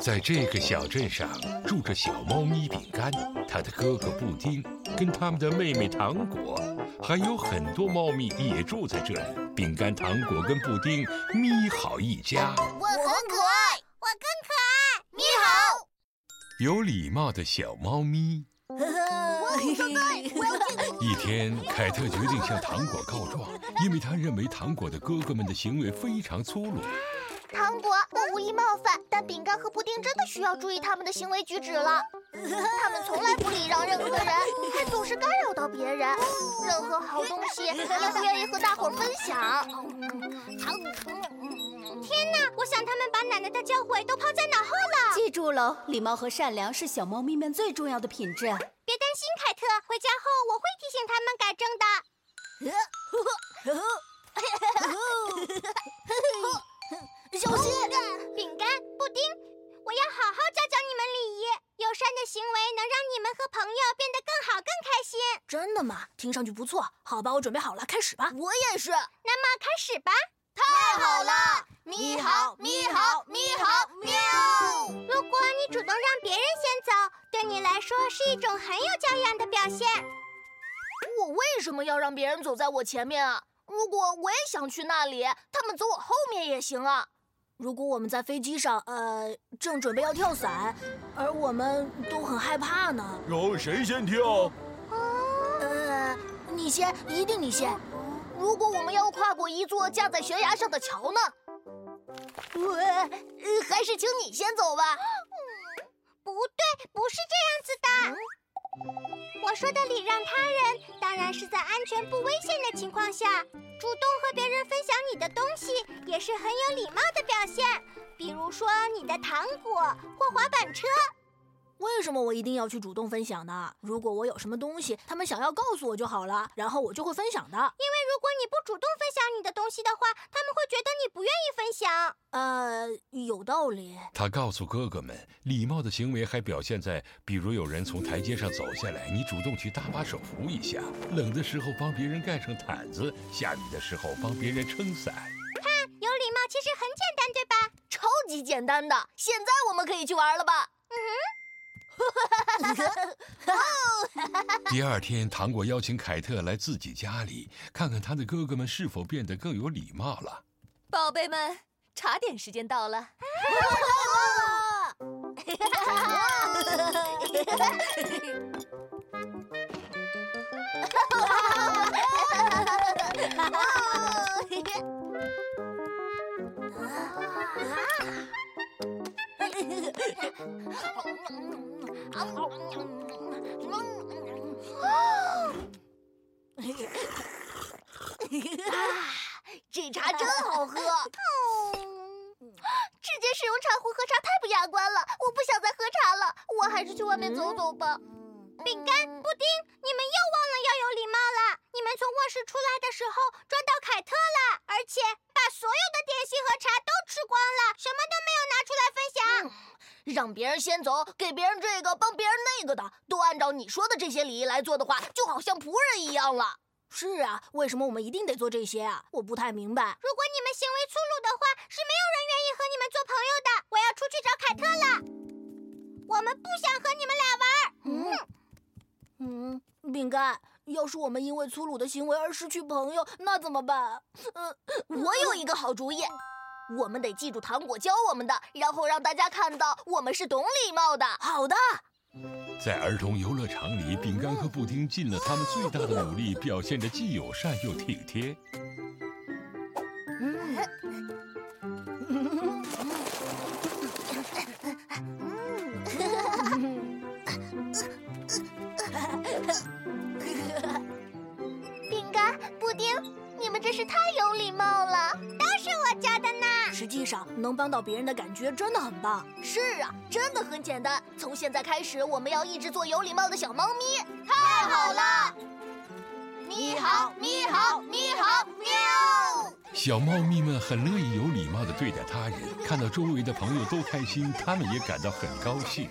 在这个小镇上住着小猫咪饼干，它的哥哥布丁，跟他们的妹妹糖果，还有很多猫咪也住在这里。饼干、糖果跟布丁，咪好一家。我很可爱，我更可爱。咪好，有礼貌的小猫咪。一天，凯特决定向糖果告状，因为他认为糖果的哥哥们的行为非常粗鲁。糖果，我无意冒犯，但饼干和布丁真的需要注意他们的行为举止了。他们从来不礼让任何人，还总是干扰到别人。任何好东西也不愿意和大伙分享。天哪！我想他们把奶奶的教诲都抛在脑后了。记住喽，礼貌和善良是小猫咪们最重要的品质。别担心，凯特，回家后我会提醒他们改正的。朋友变得更好、更开心。真的吗？听上去不错。好吧，我准备好了，开始吧。我也是。那么开始吧。太好了！你好，你好，你好，喵！如果你主动让别人先走，对你来说是一种很有教养的表现。我为什么要让别人走在我前面啊？如果我也想去那里，他们走我后面也行啊。如果我们在飞机上，呃，正准备要跳伞，而我们都很害怕呢？让谁先跳？呃，你先，一定你先。如果我们要跨过一座架在悬崖上的桥呢？我，还是请你先走吧。不对，不是这样子的。我说的礼让他人，当然是在安全不危险的情况下，主动和别人分享你的东西，也是很有礼貌的表现。比如说你的糖果或滑板车。为什么我一定要去主动分享呢？如果我有什么东西，他们想要告诉我就好了，然后我就会分享的。因为如果你不主动分享你的东西的话，他们会觉得你不愿意分享。呃，有道理。他告诉哥哥们，礼貌的行为还表现在，比如有人从台阶上走下来，你主动去搭把手扶一下；冷的时候帮别人盖上毯子；下雨的时候帮别人撑伞。看，有礼貌其实很简单，对吧？超级简单的。现在我们可以去玩了吧？第二天，糖果邀请凯特来自己家里，看看他的哥哥们是否变得更有礼貌了。宝贝们，茶点时间到了。这茶真好喝。直接使用茶壶喝茶太不雅观了，我不想再喝茶了，我还是去外面走走吧。饼干、布丁，你们又忘了要有礼貌了。你们从卧室出来的时候撞让别人先走，给别人这个，帮别人那个的，都按照你说的这些礼仪来做的话，就好像仆人一样了。是啊，为什么我们一定得做这些啊？我不太明白。如果你们行为粗鲁的话，是没有人愿意和你们做朋友的。我要出去找凯特了。我们不想和你们俩玩。嗯嗯，饼干，要是我们因为粗鲁的行为而失去朋友，那怎么办？嗯，我有一个好主意，我们得记住糖果教我们的，然后让大家看到我们是懂礼貌的。好的。在儿童游乐场里，饼干和布丁尽了他们最大的努力，表现着既友善又体贴。饼干、布丁，你们真是太有礼貌了，际上，能帮到别人的感觉真的很棒。是啊，真的很简单。从现在开始，我们要一直做有礼貌的小猫咪。太好了！你好，你好，你好，喵！小猫咪们很乐意有礼貌的对待他人，看到周围的朋友都开心，他们也感到很高兴。